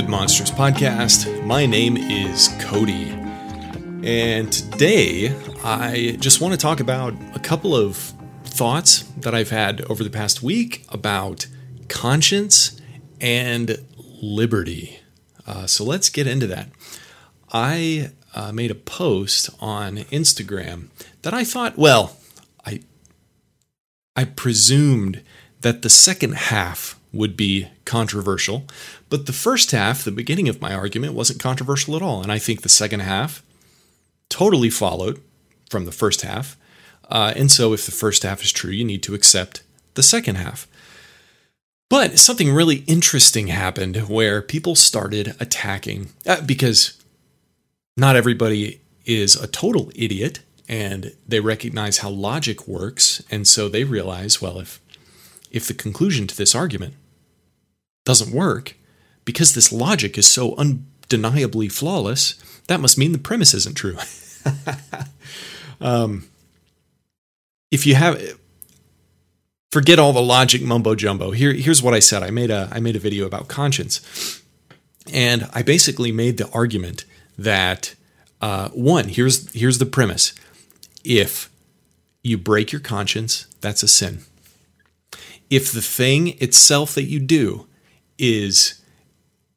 Good Monsters Podcast. My name is Cody. And today I just want to talk about a couple of thoughts that I've had over the past week about conscience and liberty. Uh, so let's get into that. I uh, made a post on Instagram that I thought, well, I I presumed that the second half would be controversial. But the first half, the beginning of my argument, wasn't controversial at all. And I think the second half totally followed from the first half. Uh, and so, if the first half is true, you need to accept the second half. But something really interesting happened where people started attacking uh, because not everybody is a total idiot and they recognize how logic works. And so they realize, well, if if the conclusion to this argument doesn't work, because this logic is so undeniably flawless, that must mean the premise isn't true. um, if you have forget all the logic mumbo jumbo. Here, here's what I said. I made a I made a video about conscience, and I basically made the argument that uh, one here's here's the premise: if you break your conscience, that's a sin if the thing itself that you do is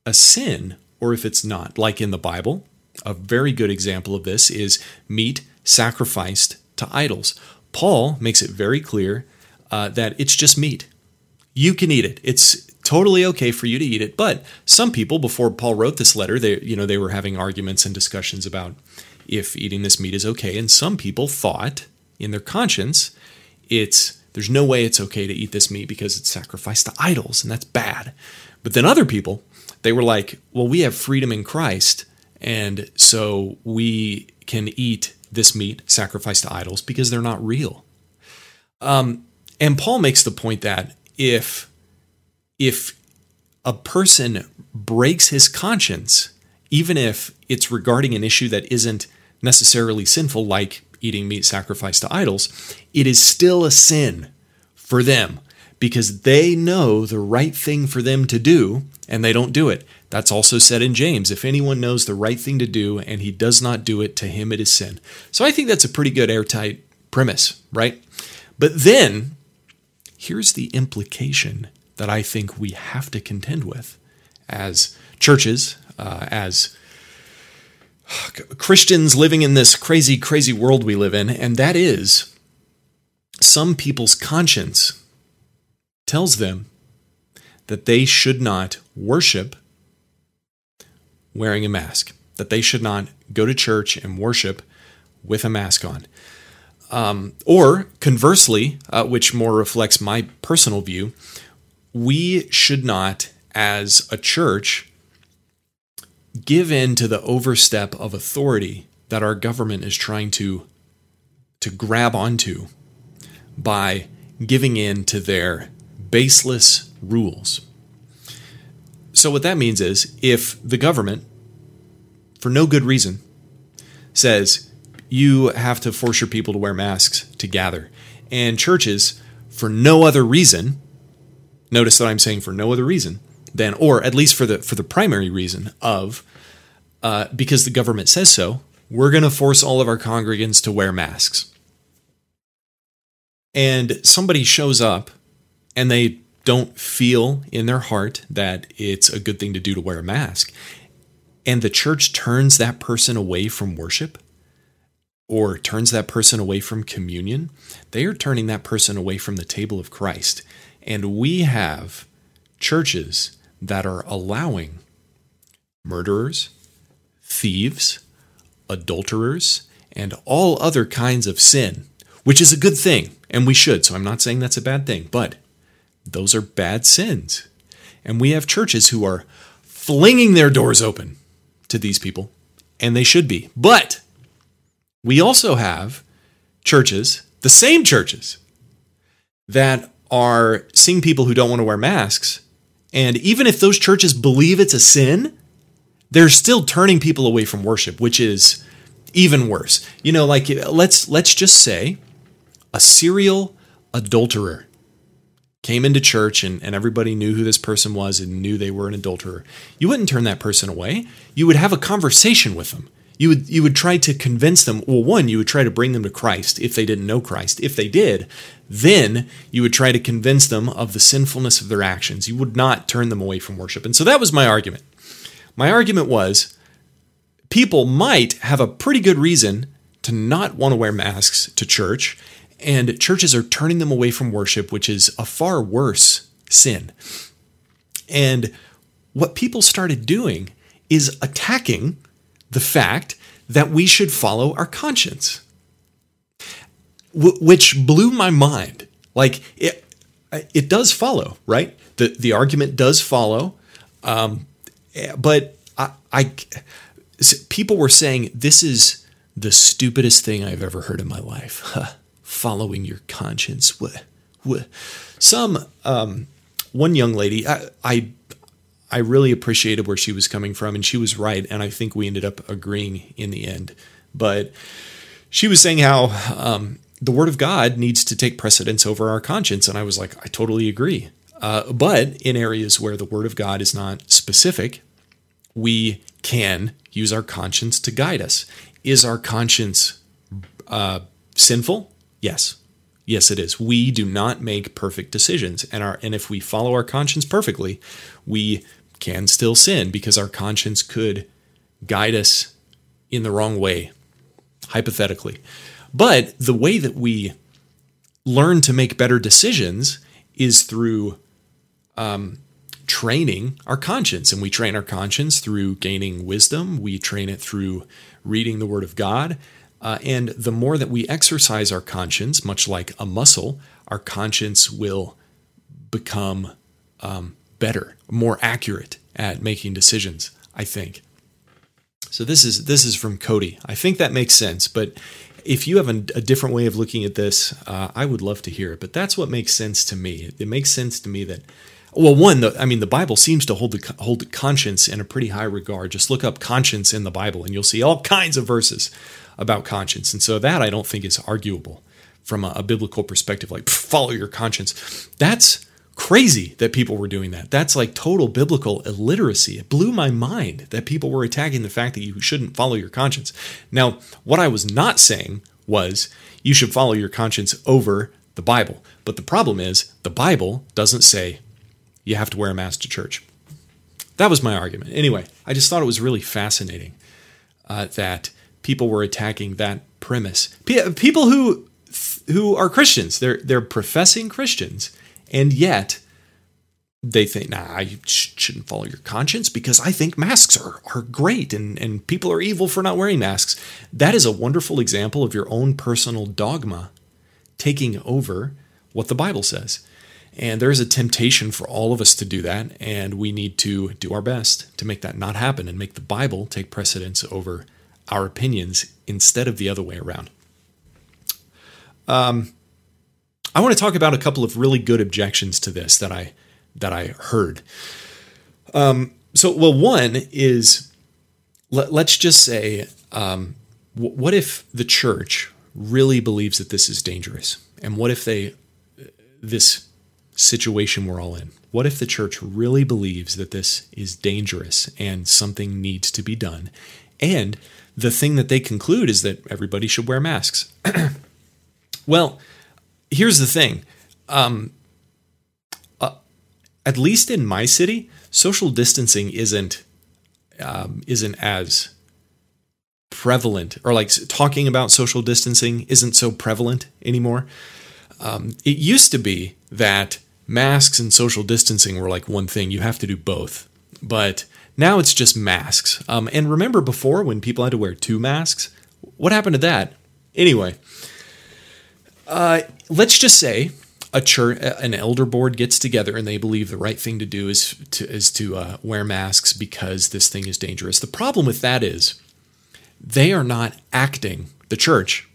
a sin or if it's not. Like in the Bible, a very good example of this is meat sacrificed to idols. Paul makes it very clear uh, that it's just meat. You can eat it. It's totally okay for you to eat it. But some people, before Paul wrote this letter, they you know they were having arguments and discussions about if eating this meat is okay. And some people thought in their conscience it's there's no way it's okay to eat this meat because it's sacrificed to idols, and that's bad. But then other people, they were like, well, we have freedom in Christ, and so we can eat this meat sacrificed to idols because they're not real. Um, and Paul makes the point that if if a person breaks his conscience, even if it's regarding an issue that isn't necessarily sinful, like eating meat sacrificed to idols, it is still a sin for them because they know the right thing for them to do and they don't do it. That's also said in James if anyone knows the right thing to do and he does not do it, to him it is sin. So I think that's a pretty good airtight premise, right? But then here's the implication that I think we have to contend with as churches, uh, as Christians living in this crazy, crazy world we live in, and that is some people's conscience tells them that they should not worship wearing a mask, that they should not go to church and worship with a mask on. Um, or conversely, uh, which more reflects my personal view, we should not, as a church, give in to the overstep of authority that our government is trying to to grab onto by giving in to their baseless rules. So what that means is if the government for no good reason says you have to force your people to wear masks to gather and churches for no other reason notice that I'm saying for no other reason then, or at least for the for the primary reason of uh, because the government says so, we're going to force all of our congregants to wear masks. And somebody shows up and they don't feel in their heart that it's a good thing to do to wear a mask, and the church turns that person away from worship or turns that person away from communion, they are turning that person away from the table of Christ. And we have churches that are allowing murderers, thieves, adulterers, and all other kinds of sin, which is a good thing, and we should. So I'm not saying that's a bad thing, but those are bad sins. And we have churches who are flinging their doors open to these people, and they should be. But we also have churches, the same churches, that are seeing people who don't want to wear masks and even if those churches believe it's a sin, they're still turning people away from worship, which is even worse. You know, like let's let's just say a serial adulterer came into church and, and everybody knew who this person was and knew they were an adulterer, you wouldn't turn that person away. You would have a conversation with them. You would you would try to convince them. Well, one, you would try to bring them to Christ if they didn't know Christ. If they did, then you would try to convince them of the sinfulness of their actions. You would not turn them away from worship. And so that was my argument. My argument was people might have a pretty good reason to not want to wear masks to church, and churches are turning them away from worship, which is a far worse sin. And what people started doing is attacking the fact that we should follow our conscience, w- which blew my mind. Like it, it does follow, right? The the argument does follow, um, but I, I people were saying this is the stupidest thing I've ever heard in my life. Following your conscience. What? What? Some um, one young lady, I, I I really appreciated where she was coming from, and she was right. And I think we ended up agreeing in the end. But she was saying how um, the Word of God needs to take precedence over our conscience. And I was like, I totally agree. Uh, but in areas where the Word of God is not specific, we can use our conscience to guide us. Is our conscience uh, sinful? Yes. Yes, it is. We do not make perfect decisions, and our and if we follow our conscience perfectly, we can still sin because our conscience could guide us in the wrong way, hypothetically. But the way that we learn to make better decisions is through um, training our conscience. And we train our conscience through gaining wisdom, we train it through reading the Word of God. Uh, and the more that we exercise our conscience, much like a muscle, our conscience will become um, better, more accurate at making decisions, I think. So this is this is from Cody. I think that makes sense, but if you have a, a different way of looking at this, uh, I would love to hear it. But that's what makes sense to me. It, it makes sense to me that, well, one, the, I mean, the Bible seems to hold the hold conscience in a pretty high regard. Just look up conscience in the Bible, and you'll see all kinds of verses about conscience. And so that I don't think is arguable from a, a biblical perspective. Like follow your conscience. That's crazy that people were doing that. That's like total biblical illiteracy. It blew my mind that people were attacking the fact that you shouldn't follow your conscience. Now, what I was not saying was you should follow your conscience over the Bible. But the problem is, the Bible doesn't say you have to wear a mask to church. That was my argument. Anyway, I just thought it was really fascinating uh, that people were attacking that premise. P- people who who are Christians, they're they're professing Christians and yet, they think, nah, you shouldn't follow your conscience because I think masks are, are great and, and people are evil for not wearing masks. That is a wonderful example of your own personal dogma taking over what the Bible says. And there is a temptation for all of us to do that, and we need to do our best to make that not happen and make the Bible take precedence over our opinions instead of the other way around. Um, I want to talk about a couple of really good objections to this that I that I heard. Um, so, well, one is let, us just say, um, w- what if the church really believes that this is dangerous, and what if they this situation we're all in? What if the church really believes that this is dangerous and something needs to be done, and the thing that they conclude is that everybody should wear masks? well here's the thing. Um, uh, at least in my city, social distancing isn't um, isn't as prevalent, or like talking about social distancing isn't so prevalent anymore. Um, it used to be that masks and social distancing were like one thing. You have to do both, but now it's just masks. Um, and remember before when people had to wear two masks? What happened to that? Anyway, uh, let's just say a church, an elder board gets together and they believe the right thing to do is to is to uh, wear masks because this thing is dangerous. The problem with that is they are not acting. The church,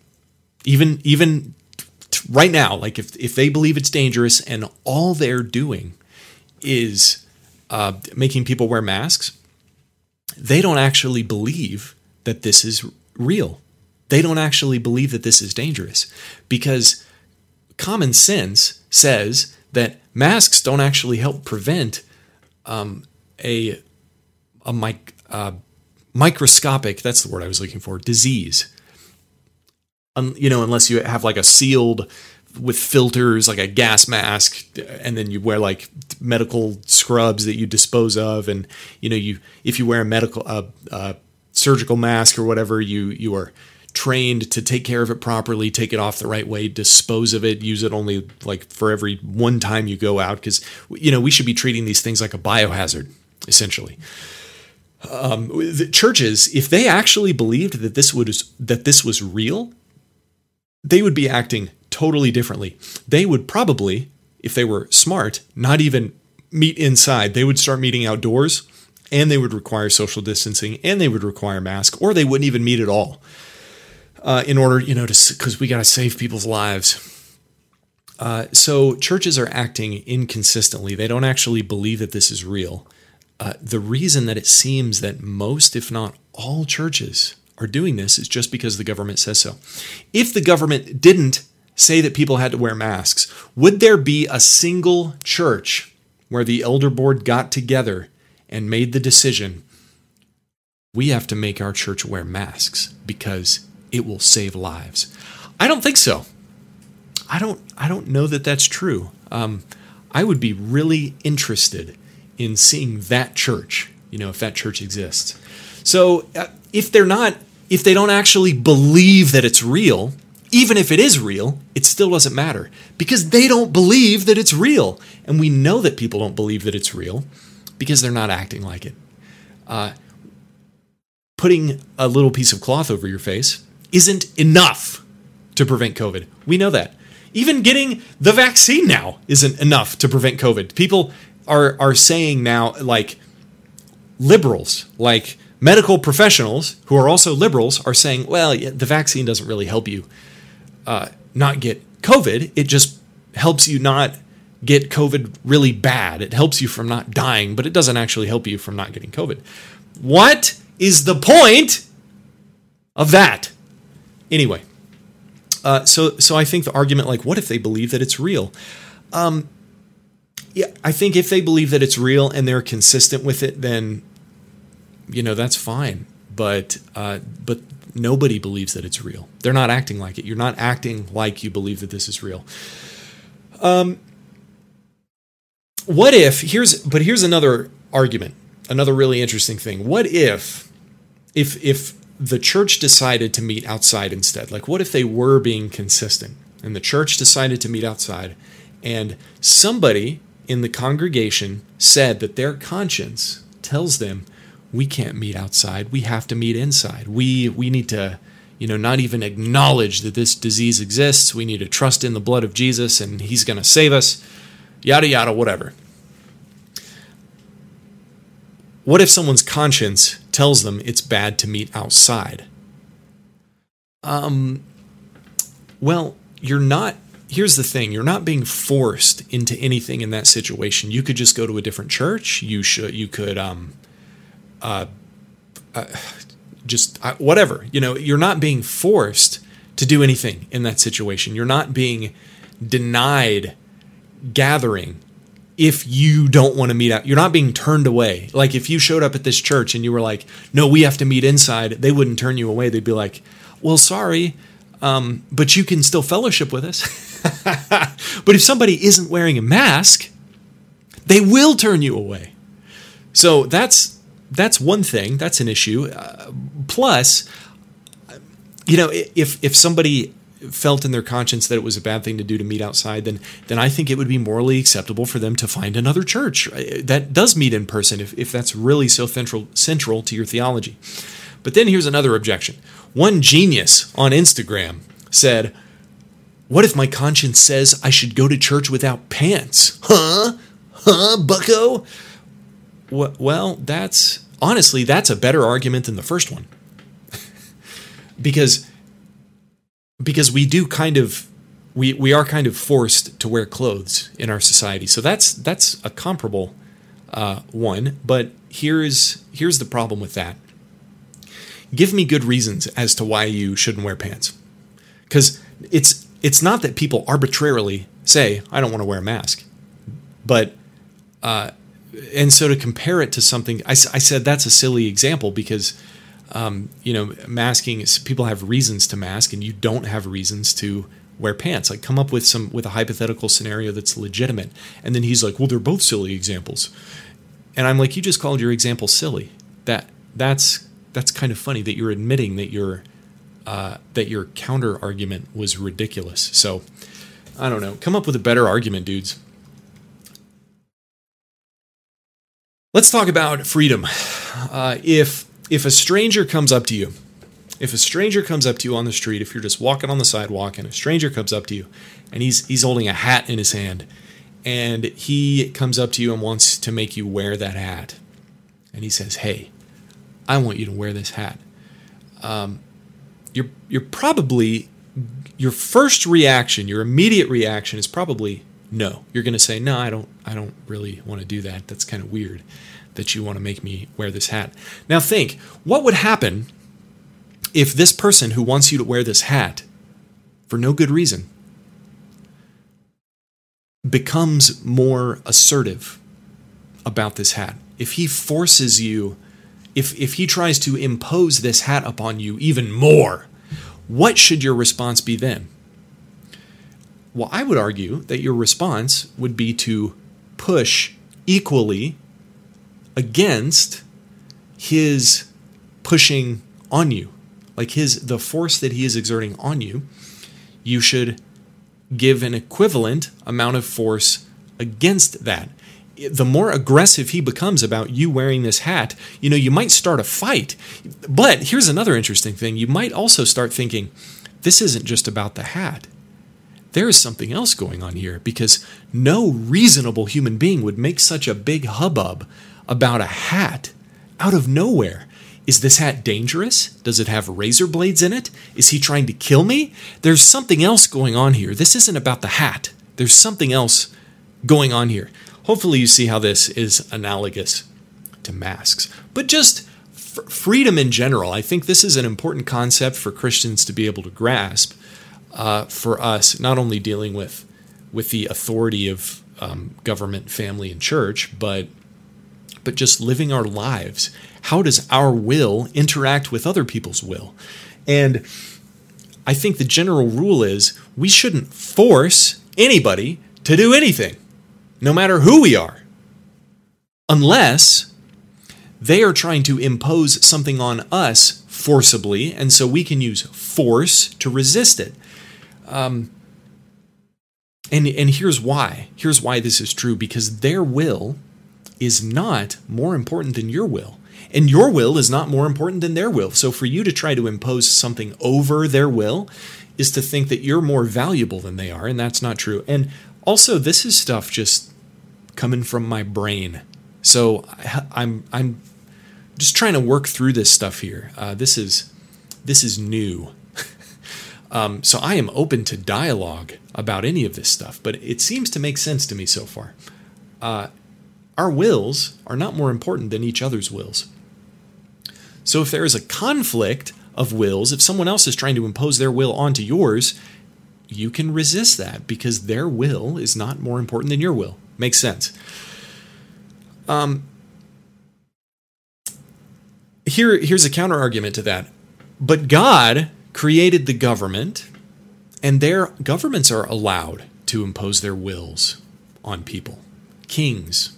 even even right now, like if if they believe it's dangerous and all they're doing is uh, making people wear masks, they don't actually believe that this is real. They don't actually believe that this is dangerous because common sense says that masks don't actually help prevent um, a a mic, uh, microscopic that's the word I was looking for disease. Um, you know, unless you have like a sealed with filters like a gas mask and then you wear like medical scrubs that you dispose of and you know you if you wear a medical uh, uh, surgical mask or whatever you you are trained to take care of it properly take it off the right way dispose of it use it only like for every one time you go out because you know we should be treating these things like a biohazard essentially um, the churches if they actually believed that this was that this was real they would be acting totally differently. They would probably, if they were smart, not even meet inside. They would start meeting outdoors and they would require social distancing and they would require masks or they wouldn't even meet at all. Uh, in order, you know, to because we got to save people's lives. Uh, so churches are acting inconsistently. They don't actually believe that this is real. Uh, the reason that it seems that most, if not all, churches are doing this is just because the government says so. If the government didn't say that people had to wear masks, would there be a single church where the elder board got together and made the decision we have to make our church wear masks because it will save lives? I don't think so. I don't. I don't know that that's true. Um, I would be really interested in seeing that church. You know, if that church exists. So uh, if they're not, if they don't actually believe that it's real, even if it is real, it still doesn't matter because they don't believe that it's real. And we know that people don't believe that it's real because they're not acting like it. Uh, putting a little piece of cloth over your face isn't enough to prevent COVID. We know that. Even getting the vaccine now isn't enough to prevent COVID. People are, are saying now, like liberals, like medical professionals who are also liberals, are saying, well, the vaccine doesn't really help you uh, not get COVID. It just helps you not get COVID really bad. It helps you from not dying, but it doesn't actually help you from not getting COVID. What is the point of that? Anyway, uh, so so I think the argument like, what if they believe that it's real? Um, yeah, I think if they believe that it's real and they're consistent with it, then you know that's fine. But uh, but nobody believes that it's real. They're not acting like it. You're not acting like you believe that this is real. Um, what if here's but here's another argument, another really interesting thing. What if if if the church decided to meet outside instead? Like what if they were being consistent and the church decided to meet outside and somebody in the congregation said that their conscience tells them we can't meet outside. We have to meet inside. We we need to, you know, not even acknowledge that this disease exists. We need to trust in the blood of Jesus and he's going to save us. Yada yada whatever. What if someone's conscience tells them it's bad to meet outside? Um well, you're not here's the thing you're not being forced into anything in that situation you could just go to a different church you should you could um uh, uh, just uh, whatever. You know, you're not being forced to do anything in that situation. You're not being denied gathering if you don't want to meet out. You're not being turned away. Like if you showed up at this church and you were like, "No, we have to meet inside," they wouldn't turn you away. They'd be like, "Well, sorry, um, but you can still fellowship with us." but if somebody isn't wearing a mask, they will turn you away. So that's that's one thing. That's an issue. Uh, plus, you know, if if somebody felt in their conscience that it was a bad thing to do to meet outside, then then I think it would be morally acceptable for them to find another church uh, that does meet in person if, if that's really so central central to your theology. But then here's another objection. One genius on Instagram said, What if my conscience says I should go to church without pants? Huh? Huh, bucko? Well, that's honestly, that's a better argument than the first one. because because we do kind of we we are kind of forced to wear clothes in our society. So that's that's a comparable uh, one. But here's here's the problem with that. Give me good reasons as to why you shouldn't wear pants, because it's it's not that people arbitrarily say I don't want to wear a mask. But uh, and so to compare it to something, I, I said that's a silly example because um, you know masking people have reasons to mask and you don't have reasons to wear pants. Like come up with some with a hypothetical scenario that's legitimate. And then he's like, well, they're both silly examples. And I'm like, you just called your example silly. That that's that's kind of funny that you're admitting that your uh, that your counter argument was ridiculous. So I don't know. Come up with a better argument, dudes. Let's talk about freedom. Uh, if if a stranger comes up to you if a stranger comes up to you on the street, if you're just walking on the sidewalk and a stranger comes up to you and he's he's holding a hat in his hand and he comes up to you and wants to make you wear that hat. And he says, "Hey, I want you to wear this hat." Um, you're you're probably your first reaction, your immediate reaction is probably no. You're going to say, "No, I don't I don't really want to do that. That's kind of weird that you want to make me wear this hat." Now think, what would happen if this person who wants you to wear this hat for no good reason becomes more assertive about this hat, if he forces you, if, if he tries to impose this hat upon you even more, what should your response be then? Well, I would argue that your response would be to push equally against his pushing on you like his the force that he is exerting on you, you should give an equivalent amount of force against that. The more aggressive he becomes about you wearing this hat, you know, you might start a fight. But here's another interesting thing. You might also start thinking, this isn't just about the hat. There is something else going on here because no reasonable human being would make such a big hubbub about a hat out of nowhere. Is this hat dangerous? Does it have razor blades in it? Is he trying to kill me? There's something else going on here. This isn't about the hat. There's something else going on here. Hopefully, you see how this is analogous to masks. But just f- freedom in general, I think this is an important concept for Christians to be able to grasp uh, for us, not only dealing with, with the authority of um, government, family, and church, but but just living our lives. How does our will interact with other people's will? And I think the general rule is we shouldn't force anybody to do anything, no matter who we are, unless they are trying to impose something on us forcibly, and so we can use force to resist it. Um, and, and here's why. Here's why this is true because their will is not more important than your will. And your will is not more important than their will. So for you to try to impose something over their will is to think that you're more valuable than they are, and that's not true. And also, this is stuff just coming from my brain. So I'm I'm just trying to work through this stuff here. Uh, this is this is new. um, so I am open to dialogue about any of this stuff, but it seems to make sense to me so far. Uh, our wills are not more important than each other's wills. So if there is a conflict of wills, if someone else is trying to impose their will onto yours, you can resist that because their will is not more important than your will. Makes sense. Um, here, here's a counter argument to that. But God created the government, and their governments are allowed to impose their wills on people. Kings,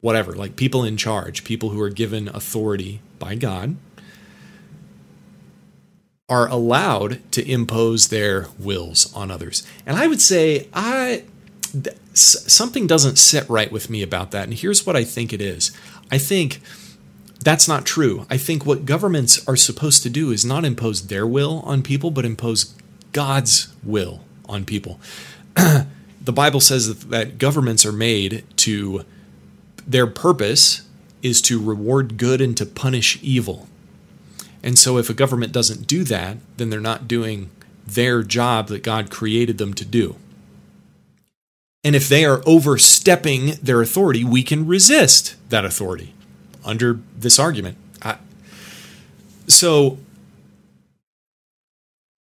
whatever, like people in charge, people who are given authority by God, are allowed to impose their wills on others. And I would say I th- something doesn't sit right with me about that. And here's what I think it is. I think that's not true. I think what governments are supposed to do is not impose their will on people, but impose God's will on people. the Bible says that governments are made to their purpose is to reward good and to punish evil. And so, if a government doesn't do that, then they're not doing their job that God created them to do. And if they are overstepping their authority, we can resist that authority under this argument. I, so,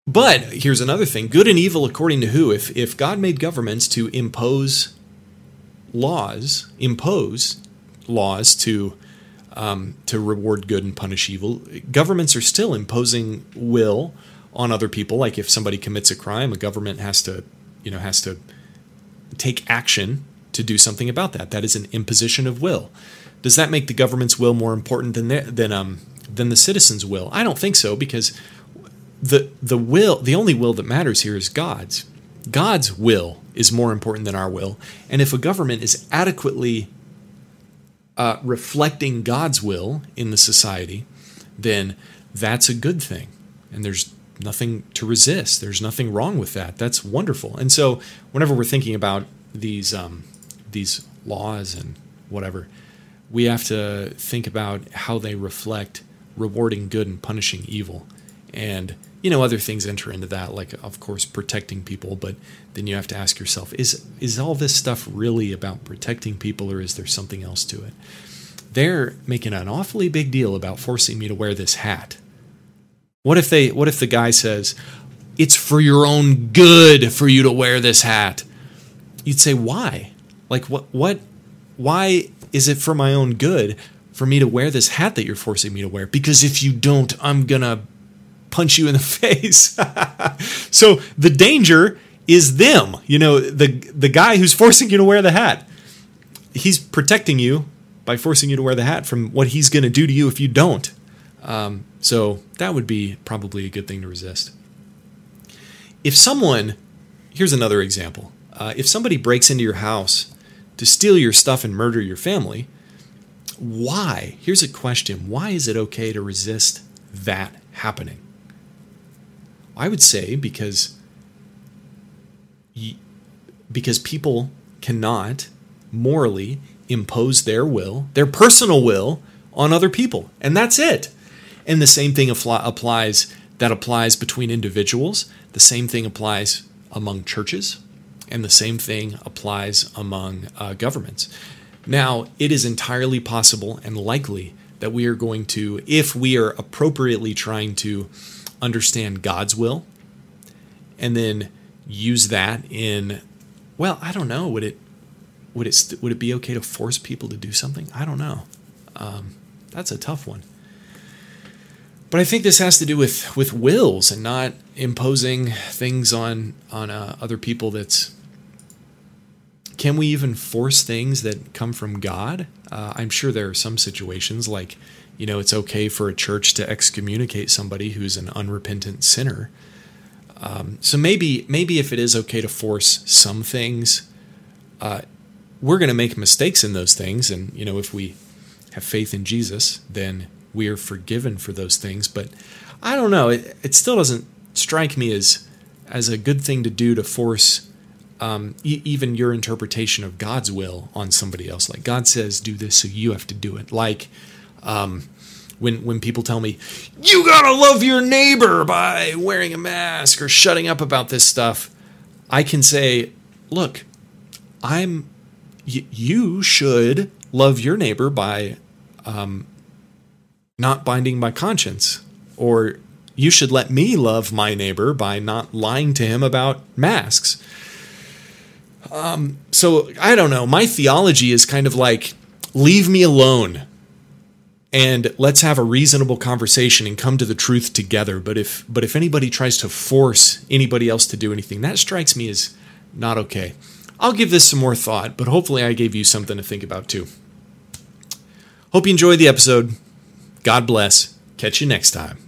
but here's another thing good and evil according to who? If, if God made governments to impose laws impose laws to um, to reward good and punish evil, governments are still imposing will on other people. Like if somebody commits a crime, a government has to, you know, has to take action to do something about that. That is an imposition of will. Does that make the government's will more important than their, than um than the citizens' will? I don't think so because the the will the only will that matters here is God's. God's will is more important than our will, and if a government is adequately uh, reflecting God's will in the society, then that's a good thing, and there's nothing to resist. There's nothing wrong with that. That's wonderful. And so, whenever we're thinking about these um, these laws and whatever, we have to think about how they reflect rewarding good and punishing evil, and you know other things enter into that, like of course protecting people. But then you have to ask yourself: is is all this stuff really about protecting people, or is there something else to it? They're making an awfully big deal about forcing me to wear this hat what if they what if the guy says, "It's for your own good for you to wear this hat?" You'd say, "Why? Like what what why is it for my own good for me to wear this hat that you're forcing me to wear? Because if you don't, I'm going to punch you in the face." so the danger is them, you know, the the guy who's forcing you to wear the hat. He's protecting you by forcing you to wear the hat from what he's going to do to you if you don't. Um, so that would be probably a good thing to resist. If someone, here's another example uh, if somebody breaks into your house to steal your stuff and murder your family, why? Here's a question why is it okay to resist that happening? I would say because because people cannot morally impose their will, their personal will on other people. And that's it. And the same thing applies that applies between individuals. The same thing applies among churches, and the same thing applies among uh, governments. Now, it is entirely possible and likely that we are going to, if we are appropriately trying to understand God's will, and then use that in, well, I don't know, would it would it would it be okay to force people to do something? I don't know. Um, that's a tough one. But I think this has to do with with wills and not imposing things on on uh, other people. That's can we even force things that come from God? Uh, I'm sure there are some situations like you know it's okay for a church to excommunicate somebody who's an unrepentant sinner. Um, so maybe maybe if it is okay to force some things, uh, we're going to make mistakes in those things, and you know if we have faith in Jesus, then we are forgiven for those things. But I don't know. It, it still doesn't strike me as as a good thing to do to force um, e- even your interpretation of God's will on somebody else. Like God says, do this, so you have to do it. Like um, when when people tell me you gotta love your neighbor by wearing a mask or shutting up about this stuff, I can say, look, I'm y- you should love your neighbor by um, not binding my conscience. Or you should let me love my neighbor by not lying to him about masks. Um, so I don't know. My theology is kind of like leave me alone and let's have a reasonable conversation and come to the truth together. But if but if anybody tries to force anybody else to do anything, that strikes me as not okay. I'll give this some more thought, but hopefully I gave you something to think about too. Hope you enjoyed the episode. God bless. Catch you next time.